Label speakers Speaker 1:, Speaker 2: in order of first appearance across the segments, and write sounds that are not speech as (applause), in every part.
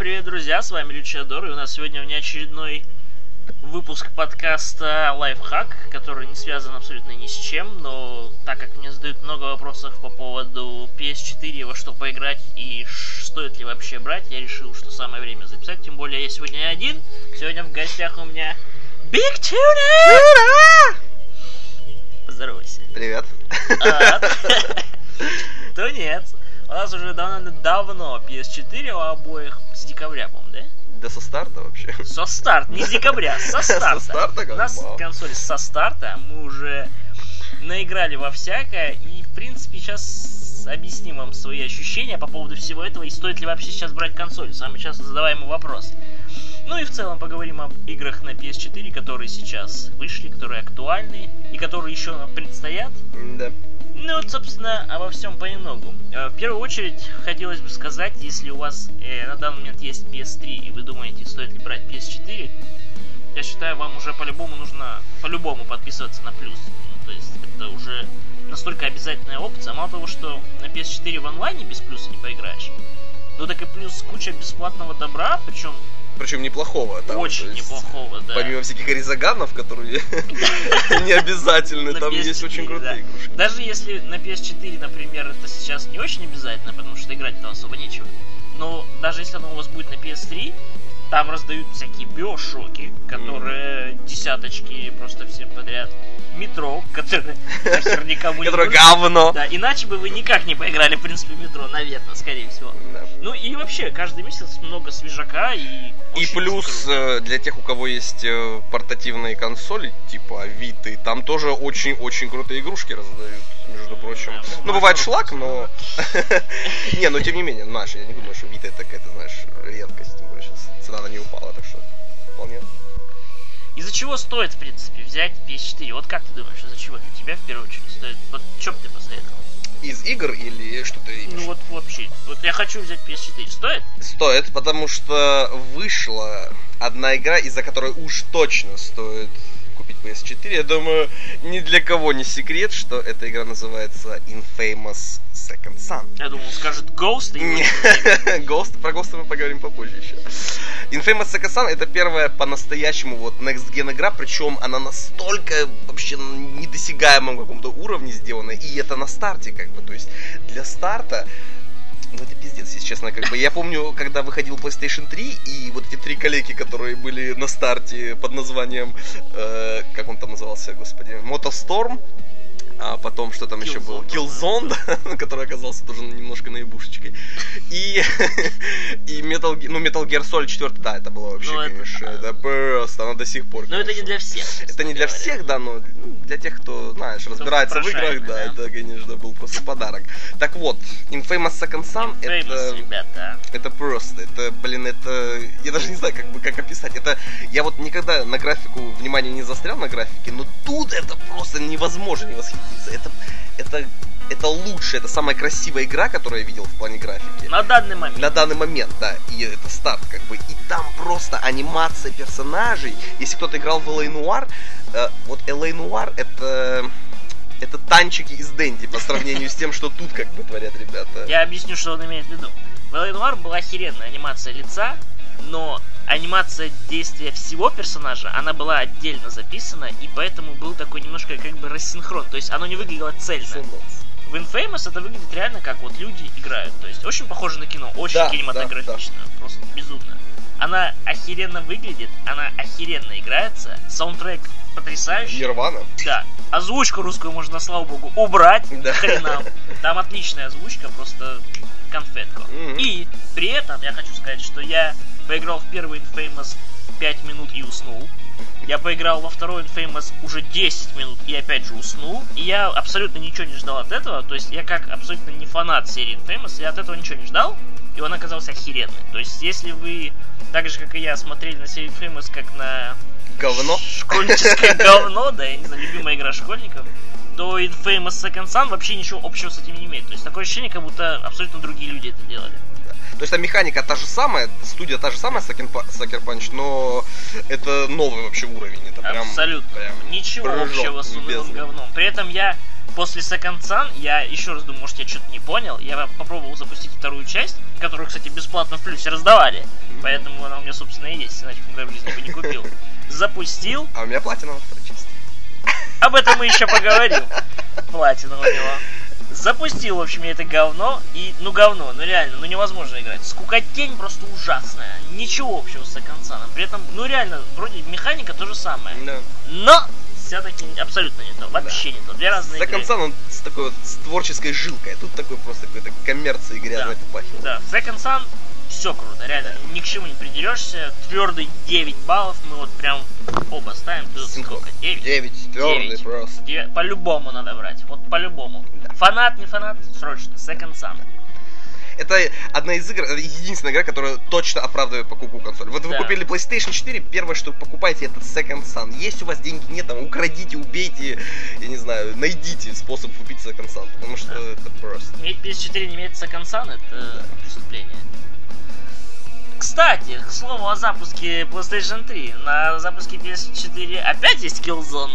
Speaker 1: привет, друзья, с вами Лючадор, и у нас сегодня внеочередной выпуск подкаста Лайфхак, который не связан абсолютно ни с чем, но так как мне задают много вопросов по поводу PS4, во что поиграть и стоит ли вообще брать, я решил, что самое время записать, тем более я сегодня не один, сегодня в гостях у меня Big Tuna! Поздоровайся.
Speaker 2: Привет.
Speaker 1: А, (laughs) То нет. У нас уже давно, давно PS4 у обоих с декабря, по-моему, да?
Speaker 2: Да со старта вообще.
Speaker 1: Со старта, не с декабря, со старта. (laughs)
Speaker 2: Со старта,
Speaker 1: У нас
Speaker 2: мало.
Speaker 1: консоль со старта, мы уже наиграли во всякое, и, в принципе, сейчас объясним вам свои ощущения по поводу всего этого, и стоит ли вообще сейчас брать консоль, самый часто задаваемый вопрос. Ну и в целом поговорим об играх на PS4, которые сейчас вышли, которые актуальны, и которые еще нам предстоят.
Speaker 2: Да.
Speaker 1: Ну вот, собственно, обо всем понемногу. Э, В первую очередь, хотелось бы сказать, если у вас э, на данный момент есть PS3 и вы думаете, стоит ли брать PS4, я считаю, вам уже по-любому нужно по-любому подписываться на плюс. Ну, то есть это уже настолько обязательная опция. Мало того, что на PS4 в онлайне без плюса не поиграешь, ну так и плюс куча бесплатного добра, причем
Speaker 2: Причем неплохого. Там,
Speaker 1: очень
Speaker 2: есть,
Speaker 1: неплохого, да.
Speaker 2: Помимо всяких резаганов, которые (laughs) не обязательны, там есть
Speaker 1: PS4,
Speaker 2: очень крутые игрушки.
Speaker 1: Даже если на PS4, например, это сейчас не очень обязательно, потому что играть там особо нечего. Но даже если оно у вас будет на PS3, там раздают всякие биошоки, которые десяточки просто всем подряд. Метро, которое (laughs) нахер никому не
Speaker 2: Которое говно.
Speaker 1: Да, иначе бы вы никак не поиграли, в принципе, метро, наверное, скорее всего. Ну и вообще, каждый месяц много свежака и...
Speaker 2: И плюс э, для тех, у кого есть э, портативные консоли, типа Виты, там тоже очень-очень крутые игрушки раздают, между прочим.
Speaker 1: Ну,
Speaker 2: Ну, бывает шлак, но... (laughs) Не, но тем не менее, Маш, я не думаю, что Вита это какая-то, знаешь, что вполне.
Speaker 1: Из-за чего стоит, в принципе, взять PS4? Вот как ты думаешь, из-за чего для тебя в первую очередь стоит? Вот что бы ты посоветовал?
Speaker 2: Из игр или что ты имеешь?
Speaker 1: Ну вот вообще, вот я хочу взять PS4, стоит?
Speaker 2: Стоит, потому что вышла одна игра, из-за которой уж точно стоит купить PS4. Я думаю, ни для кого не секрет, что эта игра называется Infamous Second Son.
Speaker 1: Я думал, скажет Ghost и... (laughs)
Speaker 2: Ghost, про Ghost мы поговорим попозже еще. Infamous Second Son это первая по-настоящему вот Next Gen игра, причем она настолько вообще недосягаемом каком-то уровне сделана, и это на старте как бы, то есть для старта ну это пиздец, если честно, как бы. Я помню, когда выходил PlayStation 3, и вот эти три коллеги, которые были на старте под названием, э, как он там назывался, господи, Motorstorm, а потом что там еще было?
Speaker 1: Killzone,
Speaker 2: да, (laughs) который оказался тоже немножко наебушечкой. И, (laughs) и Metal, ну, Metal Gear Solid 4, да, это было вообще,
Speaker 1: Ну, это
Speaker 2: конечно,
Speaker 1: да.
Speaker 2: это просто, она до сих пор.
Speaker 1: Но это не для всех.
Speaker 2: Это не для всех, да, но ну, для тех, кто, знаешь, разбирается в играх, да, это, конечно, был просто подарок. Так вот, Infamous Second Son, это,
Speaker 1: ребята.
Speaker 2: это просто, это, блин, это, я даже не знаю, как бы, как описать. Это, я вот никогда на графику внимание не застрял на графике, но тут это просто невозможно не восхититься. Это, это, это лучшая, это самая красивая игра, которую я видел в плане графики.
Speaker 1: На данный момент.
Speaker 2: На данный момент, да, и это старт, как бы, и там просто анимация персонажей. Если кто-то играл в LA Noir, э, вот LA Noir это это танчики из Дэнди по сравнению с тем, что тут как бы творят ребята.
Speaker 1: Я объясню, что он имеет в виду. В L.A. Noire была охеренная анимация лица, но анимация действия всего персонажа, она была отдельно записана, и поэтому был такой немножко как бы рассинхрон. То есть оно не выглядело цельно. В Infamous это выглядит реально как вот люди играют. То есть очень похоже на кино, очень
Speaker 2: Да,
Speaker 1: кинематографично, просто безумно. Она охеренно выглядит, она охеренно играется, саундтрек потрясающий.
Speaker 2: Нирвана.
Speaker 1: Да. Озвучку русскую можно, слава богу, убрать
Speaker 2: Да.
Speaker 1: к хренам. Там отличная озвучка, просто конфетку.
Speaker 2: Мгм.
Speaker 1: И при этом я хочу сказать, что я поиграл в первый Infamous 5 минут и уснул. Я поиграл во второй Infamous уже 10 минут и опять же уснул. И я абсолютно ничего не ждал от этого. То есть я как абсолютно не фанат серии Infamous, я от этого ничего не ждал. И он оказался охеренный. То есть если вы, так же как и я, смотрели на серию Infamous как на
Speaker 2: Говно.
Speaker 1: школьническое (laughs) говно, да, я не знаю, любимая игра школьников, то Infamous Second Son вообще ничего общего с этим не имеет. То есть такое ощущение, как будто абсолютно другие люди это делали.
Speaker 2: То есть там механика та же самая, студия та же самая, Sucker Pu- Sucker Punch, но это новый вообще уровень. Это прям,
Speaker 1: Абсолютно.
Speaker 2: прям
Speaker 1: Ничего общего с унылым говном. При этом я после Second Sun я еще раз думаю, может я что-то не понял. Я попробовал запустить вторую часть, которую, кстати, бесплатно в плюсе раздавали. Поэтому она у меня, собственно, и есть, иначе никогда в жизни бы не купил. (laughs) Запустил.
Speaker 2: А у меня платина во второй части. (laughs)
Speaker 1: Об этом мы еще поговорим. Платина у него. Запустил, в общем, я это говно. И, ну, говно, ну реально, ну невозможно играть. Скукотень просто ужасная. Ничего общего с Сакансаном. При этом, ну реально, вроде механика то же самое.
Speaker 2: Да.
Speaker 1: Но все-таки абсолютно не то. Вообще не то. Две разные.
Speaker 2: Second Sun, он с такой вот с творческой жилкой. а Тут такой просто какой-то коммерцией грязной
Speaker 1: Да.
Speaker 2: попахивает.
Speaker 1: Да, Second Sun все круто, реально, ни к чему не придерешься. Твердый 9 баллов, мы вот прям оба ставим. Тут
Speaker 2: Синхрон.
Speaker 1: сколько? 9?
Speaker 2: Девять, твердый
Speaker 1: Девять.
Speaker 2: просто.
Speaker 1: Девя- По-любому надо брать, вот по-любому.
Speaker 2: Да.
Speaker 1: Фанат, не фанат, срочно, Second Sun.
Speaker 2: Это одна из игр, единственная игра, которая точно оправдывает покупку консоли. Вот вы
Speaker 1: Да.
Speaker 2: купили PlayStation 4, первое, что вы покупаете, это Second Sun. Есть у вас деньги, нет, там, украдите, убейте, я не знаю, найдите способ купить Second Sun, потому что
Speaker 1: Да.
Speaker 2: это просто...
Speaker 1: Иметь PS4 не иметь Second Sun, это преступление. Кстати, к слову о запуске PlayStation 3. На запуске PS4 опять есть Killzone.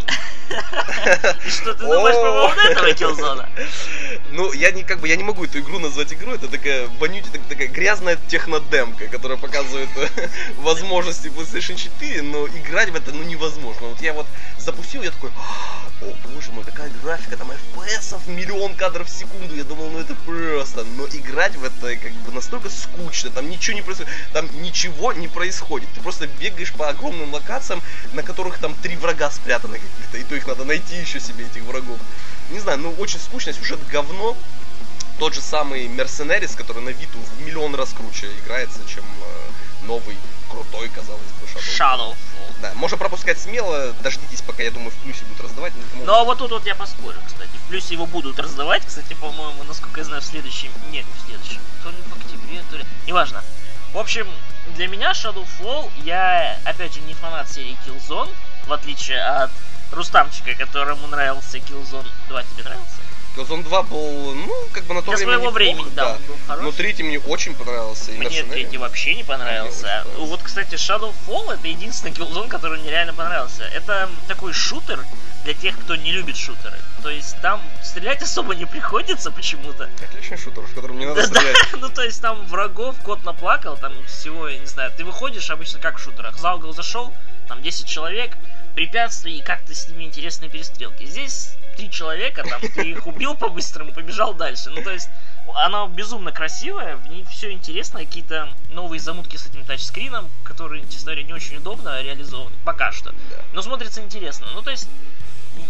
Speaker 1: И что ты думаешь по поводу этого Killzone?
Speaker 2: Ну, я не как бы я не могу эту игру назвать игрой, это такая вонючая, так- такая грязная технодемка, которая показывает э, (laughs) возможности PlayStation 4, но играть в это ну невозможно. Вот я вот запустил, я такой, о боже мой, какая графика, там FPS, миллион кадров в секунду, я думал, ну это просто, но играть в это как бы настолько скучно, там ничего не происходит, там ничего не происходит, ты просто бегаешь по огромным локациям, на которых там три врага спрятаны каких-то, и то их надо найти еще себе, этих врагов. Не знаю, ну очень скучно, сюжет говно, тот же самый Мерсенерис, который на Виту в миллион раз круче играется, чем э, новый, крутой, казалось бы, Shadow.
Speaker 1: Shadowfall.
Speaker 2: Да, можно пропускать смело, дождитесь, пока, я думаю, в плюсе будут раздавать.
Speaker 1: Ну а вот тут вот я поспорю, кстати. В плюсе его будут раздавать, кстати, по-моему, насколько я знаю, в следующем... Нет, не в следующем. То ли в октябре, то ли... Неважно. В общем, для меня Shadowfall, я, опять же, не фанат серии Killzone, в отличие от Рустамчика, которому нравился Killzone 2. Тебе нравился?
Speaker 2: Killzone 2 был, ну, как бы на то
Speaker 1: Для
Speaker 2: время
Speaker 1: своего
Speaker 2: неплох,
Speaker 1: времени, да, он был.
Speaker 2: Но третий мне очень понравился. и
Speaker 1: Мне третий вообще не понравился.
Speaker 2: Понравился.
Speaker 1: Вот, кстати, Shadowfall это единственный (laughs) Killzone, который мне реально понравился. Это такой шутер для тех, кто не любит шутеры. То есть там стрелять особо не приходится почему-то.
Speaker 2: Отличный шутер, в котором не надо
Speaker 1: Да,
Speaker 2: стрелять. (laughs)
Speaker 1: ну то есть там врагов кот наплакал, там всего, я не знаю, ты выходишь обычно как в шутерах, за угол зашел, там 10 человек, препятствий и как-то с ними интересные перестрелки. Здесь три человека, там ты их убил по-быстрому, побежал дальше. Ну то есть она безумно красивая, в ней все интересно, какие-то новые замутки с этим тачскрином, которые, честно говоря, не очень удобно реализованы, пока что. Но смотрится интересно. Ну, то есть,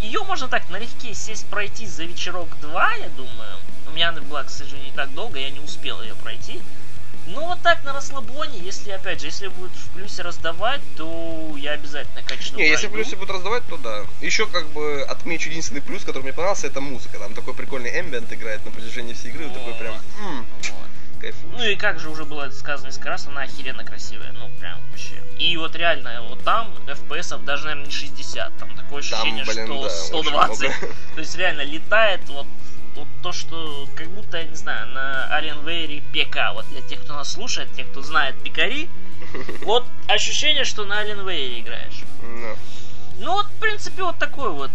Speaker 1: ее можно так налегке сесть пройти за вечерок два, я думаю. У меня она была, к сожалению, не так долго, я не успел ее пройти. Но вот так на расслабоне, если, опять же, если будут в плюсе раздавать, то я обязательно качну.
Speaker 2: Не, если в плюсе будут раздавать, то да. Еще как бы отмечу единственный плюс, который мне понравился, это музыка. Там такой прикольный эмбиент играет на протяжении всей игры, такой прям м,
Speaker 1: Вот.
Speaker 2: кайфуешь.
Speaker 1: Ну и как же уже было сказано несколько раз, она охеренно красивая. Ну, прям вообще. И вот реально, вот там FPS даже, наверное, не 60. Там такое
Speaker 2: Там,
Speaker 1: ощущение,
Speaker 2: блин,
Speaker 1: что
Speaker 2: да, очень
Speaker 1: 120.
Speaker 2: много. (laughs)
Speaker 1: То есть реально летает вот, вот то, что как будто, я не знаю, на Alienware ПК. Вот для тех, кто нас слушает, тех, кто знает пикари, (laughs) вот ощущение, что на Alienware играешь.
Speaker 2: Да.
Speaker 1: Ну вот, в принципе, вот такое вот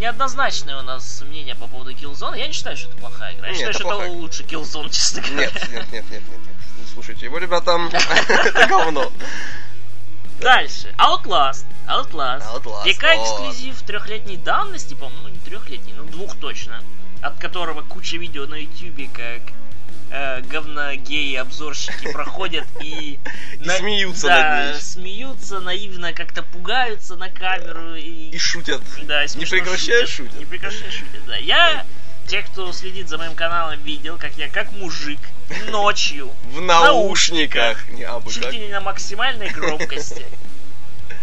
Speaker 1: неоднозначное у нас мнение по поводу Killzone. Я не считаю, что это плохая игра. Я
Speaker 2: Нет,
Speaker 1: считаю,
Speaker 2: это
Speaker 1: что
Speaker 2: плохая.
Speaker 1: это лучше Killzone, (laughs) честно говоря.
Speaker 2: Нет, нет, нет, нет, нет, нет. Ну, Слушайте, его ребята, (laughs) это говно.
Speaker 1: Дальше. Outlast. Outlast.
Speaker 2: Outlast,
Speaker 1: ПК
Speaker 2: о.
Speaker 1: эксклюзив трехлетней давности, по-моему, ну не трехлетней, ну двух точно. От которого куча видео на ютюбе, как э, говно геи обзорщики проходят и, (laughs)
Speaker 2: И смеются
Speaker 1: да,
Speaker 2: над ней.
Speaker 1: смеются наивно, как-то пугаются на камеру и,
Speaker 2: И шутят.
Speaker 1: да,
Speaker 2: Не прекращая
Speaker 1: шутят.
Speaker 2: шутят.
Speaker 1: Не прекращая шутят, да. Я те, кто следит за моим каналом, видел, как я как мужик ночью
Speaker 2: В
Speaker 1: наушниках.
Speaker 2: наушниках. Не абы
Speaker 1: чуть ли не на максимальной громкости.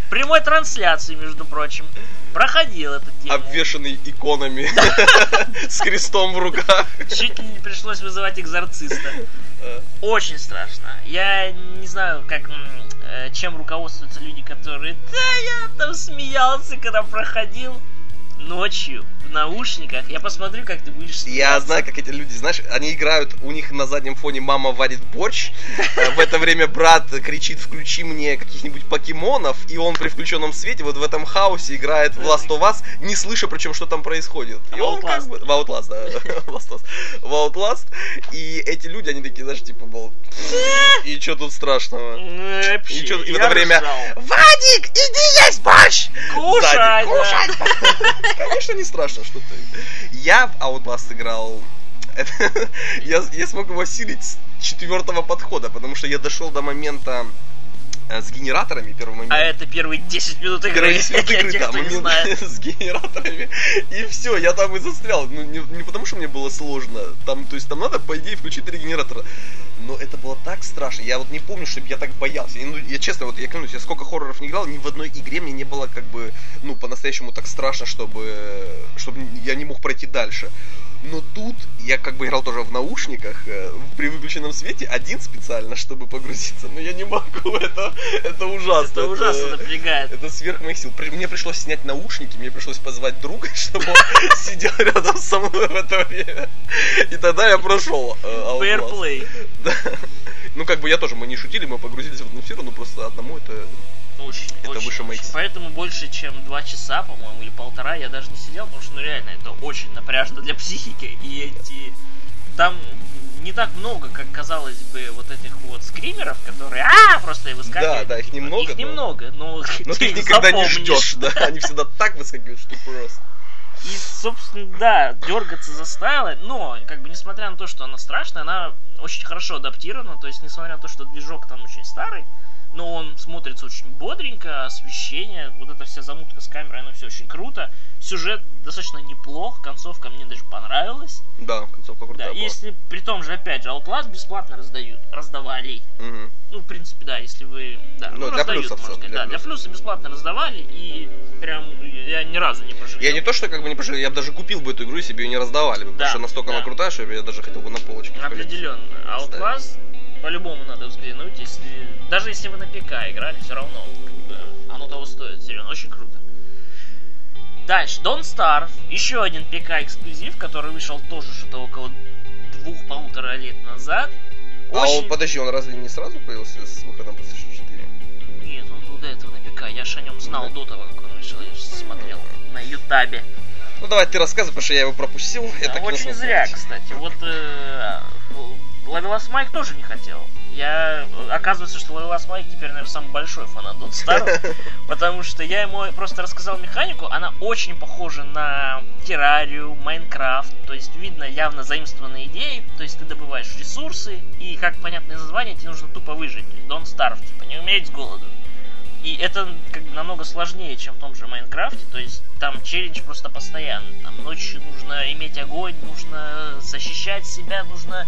Speaker 1: Прямой трансляции, между прочим. Проходил этот день.
Speaker 2: Обвешанный иконами (laughs) с крестом в руках.
Speaker 1: Чуть ли не пришлось вызывать экзорциста. Очень страшно. Я не знаю, как э, чем руководствуются люди, которые. Да, я там смеялся, когда проходил. Ночью в наушниках. Я посмотрю, как ты будешь
Speaker 2: Я знаю, как эти люди, знаешь, они играют, у них на заднем фоне мама варит борщ, э, в это время брат кричит, включи мне каких-нибудь покемонов, и он при включенном свете вот в этом хаосе играет в Last of Us, не слыша причем, что там происходит. И он как бы... В Outlast, да. (laughs) В Outlast. И эти люди, они такие, знаешь, типа, мол, и что тут страшного? И, чё, и в это время, Вадик, иди есть борщ!
Speaker 1: Кушай! Кушай!
Speaker 2: Конечно, не страшно, что ты. Я в Outlast играл (laughs) я, я смог его осилить с четвертого подхода, потому что я дошел до момента э, с генераторами первый момент.
Speaker 1: А это первые 10 минут игры.
Speaker 2: Первые 10 минут (laughs) игры, да, момент (laughs) с генераторами. И все, я там и застрял. Ну, не, не потому, что мне было сложно. Там, то есть там надо, по идее, включить три генератора. Но это было так страшно. Я вот не помню, чтобы я так боялся. Я, ну, я честно, вот я клянусь, я сколько хорроров не играл, ни в одной игре мне не было как бы, ну, по-настоящему так страшно, чтобы, чтобы я не мог пройти дальше. Но тут я как бы играл тоже в наушниках э, при выключенном свете, один специально, чтобы погрузиться. Но я не могу, (laughs) это, это ужасно.
Speaker 1: Это, это ужасно напрягает.
Speaker 2: Это сверх моих сил. Мне пришлось снять наушники, мне пришлось позвать друга, (laughs) чтобы он (laughs) сидел рядом со мной в это время. И тогда я прошел.
Speaker 1: Э, Fair play.
Speaker 2: Да. (laughs) Ну как бы я тоже, мы не шутили, мы погрузились в атмосферу, но просто одному это
Speaker 1: очень,
Speaker 2: это
Speaker 1: очень,
Speaker 2: выше
Speaker 1: очень. Поэтому больше, чем два часа, по-моему, или полтора я даже не сидел, потому что, ну, реально, это очень напряжно для психики. И эти... Там не так много, как казалось бы, вот этих вот скримеров, которые а просто выскакивают.
Speaker 2: Да, да, их немного.
Speaker 1: Их
Speaker 2: но...
Speaker 1: немного, но, (laughs)
Speaker 2: но ты их никогда не ждешь, да. Они всегда так выскакивают, что просто.
Speaker 1: И, собственно, да, дергаться заставила, но, как бы, несмотря на то, что она страшная, она очень хорошо адаптирована, то есть, несмотря на то, что движок там очень старый, но он смотрится очень бодренько, освещение, вот эта вся замутка с камерой, оно все очень круто. Сюжет достаточно неплох, концовка мне даже понравилась.
Speaker 2: Да, концовка крутая
Speaker 1: Да,
Speaker 2: была.
Speaker 1: если, при том же, опять же, Outlast бесплатно раздают, раздавали.
Speaker 2: Угу.
Speaker 1: Ну, в принципе, да, если вы, да,
Speaker 2: ну,
Speaker 1: ну,
Speaker 2: для
Speaker 1: раздают,
Speaker 2: плюсов,
Speaker 1: можно сказать,
Speaker 2: для
Speaker 1: да, для плюса бесплатно раздавали, и прям я ни разу не.
Speaker 2: Я не то, что как бы не пожалел, я бы даже купил бы эту игру, если бы ее не раздавали, потому
Speaker 1: Да,
Speaker 2: что настолько
Speaker 1: да.
Speaker 2: она крутая, что я даже хотел бы на полочке.
Speaker 1: Определенно. Outlast по-любому надо взглянуть, если даже если вы на ПК играли, все равно бы, оно того стоит, серьезно, очень круто. Дальше, Don't Starve, еще один ПК эксклюзив, который вышел тоже что-то около двух-полутора лет назад.
Speaker 2: А
Speaker 1: Очень...
Speaker 2: он, подожди, он разве не сразу появился с выходом PlayStation 4?
Speaker 1: Нет, он был до этого на ПК, я же о нем знал
Speaker 2: Да.
Speaker 1: до того, как он вышел, я же смотрел на Ютабе.
Speaker 2: Ну давай ты рассказывай, потому что я его пропустил.
Speaker 1: Да,
Speaker 2: и
Speaker 1: очень зря,
Speaker 2: полочку.
Speaker 1: кстати. Вот э, Ловелас Майк тоже не хотел. Я, э, оказывается, что Ловелас Майк теперь, наверное, самый большой фанат Don't Starve, (laughs) потому что я ему просто рассказал механику, она очень похожа на Террарию, Майнкрафт, то есть видно явно заимствованные идеи, то есть ты добываешь ресурсы, и, как понятное название, тебе нужно тупо выжить, Don't Starve, типа, не умереть с голоду. И это как бы намного сложнее, чем в том же Майнкрафте. То есть там челлендж просто постоянно. Там ночью нужно иметь огонь, нужно защищать себя, нужно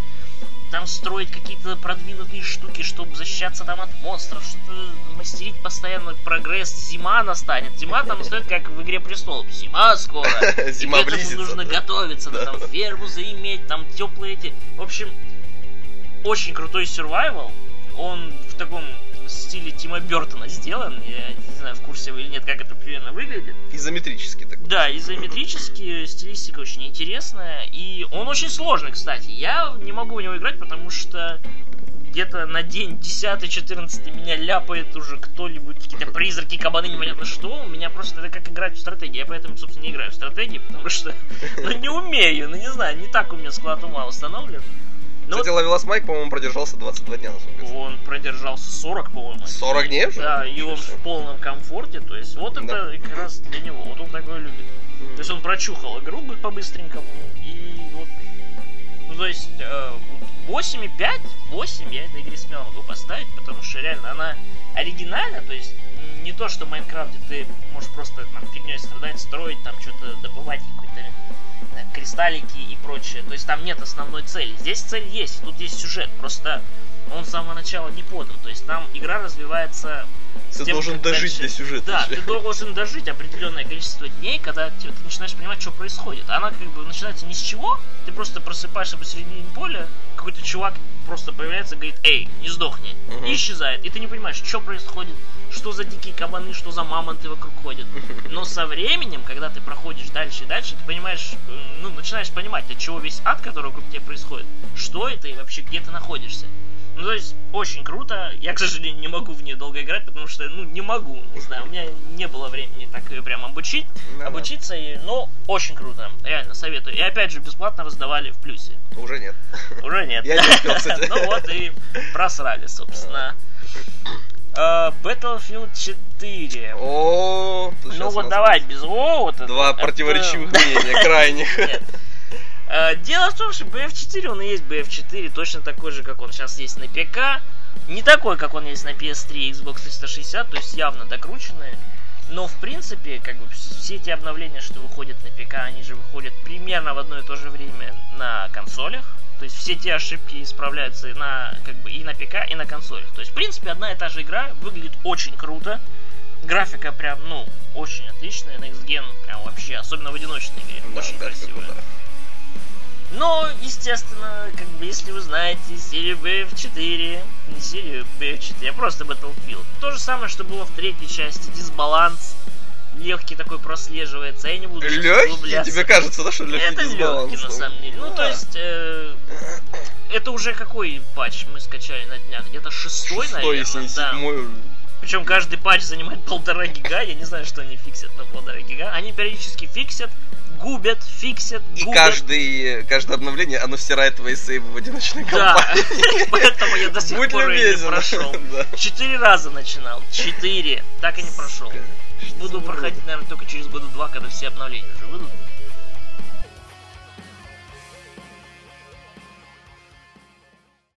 Speaker 1: там строить какие-то продвинутые штуки, чтобы защищаться там от монстров, что-то мастерить постоянно прогресс. Зима настанет. Зима там стоит как в Игре Престолов. Зима скоро. (laughs)
Speaker 2: Зима
Speaker 1: и к этому нужно
Speaker 2: да.
Speaker 1: готовиться, Да. там ферму заиметь, там теплые эти. В общем, очень крутой survival. Он в таком стиле Тима Бертона сделан. Я не знаю, в курсе вы или нет, как это примерно выглядит.
Speaker 2: Изометрический такой.
Speaker 1: Да, изометрически, стилистика очень интересная. И он очень сложный, кстати. Я не могу в него играть, потому что где-то на день 10-14 меня ляпает уже кто-нибудь, какие-то призраки, кабаны, непонятно что. У меня просто это как играть в стратегии. Я поэтому, собственно, не играю в стратегии, потому что (laughs) ну, не умею, ну не знаю, не так у меня склад ума установлен. Ну,
Speaker 2: Кстати, Ловелас Майк, по-моему, продержался 22 дня, насколько
Speaker 1: он продержался 40, по-моему.
Speaker 2: 40 дней уже?
Speaker 1: Да, и он в полном комфорте, то есть вот это
Speaker 2: Да.
Speaker 1: как раз для него, вот он такое любит. То есть он прочухал игру бы по-быстренькому, и вот, ну то есть э, вот 8,5, 8 я этой игре смело могу поставить, потому что реально она оригинальна, то есть не то, что в Майнкрафте ты можешь просто там фигней страдать, строить, там что-то добывать какой-то э, кристаллики и прочее. То есть там нет основной цели. Здесь цель есть, тут есть сюжет. Просто он с самого начала не подан. То есть там игра развивается
Speaker 2: ты тем, должен дожить дальше... до сюжета.
Speaker 1: Да, ты должен дожить определенное количество дней, когда ты, ты начинаешь понимать, что происходит. Она как бы начинается ни с чего, ты просто просыпаешься посередине поля, какой-то чувак просто появляется и говорит, эй, не сдохни, угу. и исчезает. И ты не понимаешь, что происходит, что за дикие кабаны, что за мамонты вокруг ходят. (laughs) Но со временем, когда ты проходишь дальше и дальше, ты понимаешь, ну, начинаешь понимать, от чего весь ад, который вокруг тебя происходит, что это и вообще где ты находишься. Ну, то есть, очень круто. Я, к сожалению, не могу в нее долго играть, потому что, ну, не могу, не знаю, у меня не было времени так ее прям обучить, да, обучиться, и, но очень круто, реально, советую. И опять же, бесплатно раздавали в плюсе.
Speaker 2: Уже нет.
Speaker 1: Уже нет.
Speaker 2: Я не успел, кстати. (laughs)
Speaker 1: Ну вот и просрали, собственно. Uh, Battlefield 4.
Speaker 2: О,
Speaker 1: ну вот давай без о вот
Speaker 2: Два противоречивых (laughs) мнения, крайних.
Speaker 1: Э, дело в том, что BF4, он и есть BF4, точно такой же, как он сейчас есть на ПК. Не такой, как он есть на PS3 и Xbox 360, то есть явно докрученный. Но, в принципе, как бы все эти обновления, что выходят на ПК, они же выходят примерно в одно и то же время на консолях. То есть все те ошибки исправляются на, как бы, и на ПК, и на консолях. То есть, в принципе, одна и та же игра выглядит очень круто. Графика прям, ну, очень отличная. Next Gen прям вообще, особенно в одиночной игре. Да, очень красивая. Круто. Но, естественно, как бы, если вы знаете серию BF4, не серию BF4, а просто Battlefield. То же самое, что было в третьей части, дисбаланс, легкий такой прослеживается, я не буду
Speaker 2: Легкий? Тебе кажется, да, что легкий
Speaker 1: Это
Speaker 2: легкий,
Speaker 1: на самом деле. Ну, то есть, э, это уже какой патч мы скачали на днях? Где-то шестой, шестой наверное? если да. седьмой. Причем каждый патч занимает (laughs) полтора гига, я не знаю, что они фиксят на полтора гига. Они периодически фиксят, губят, фиксят,
Speaker 2: губят. И каждый, каждое обновление, оно стирает твои сейвы в одиночной
Speaker 1: компании. Да, (laughs) поэтому я до сих пор не прошел. (laughs) Четыре раза начинал, четыре, так и не прошел. Буду проходить, наверное, только через года два, когда все обновления уже выйдут.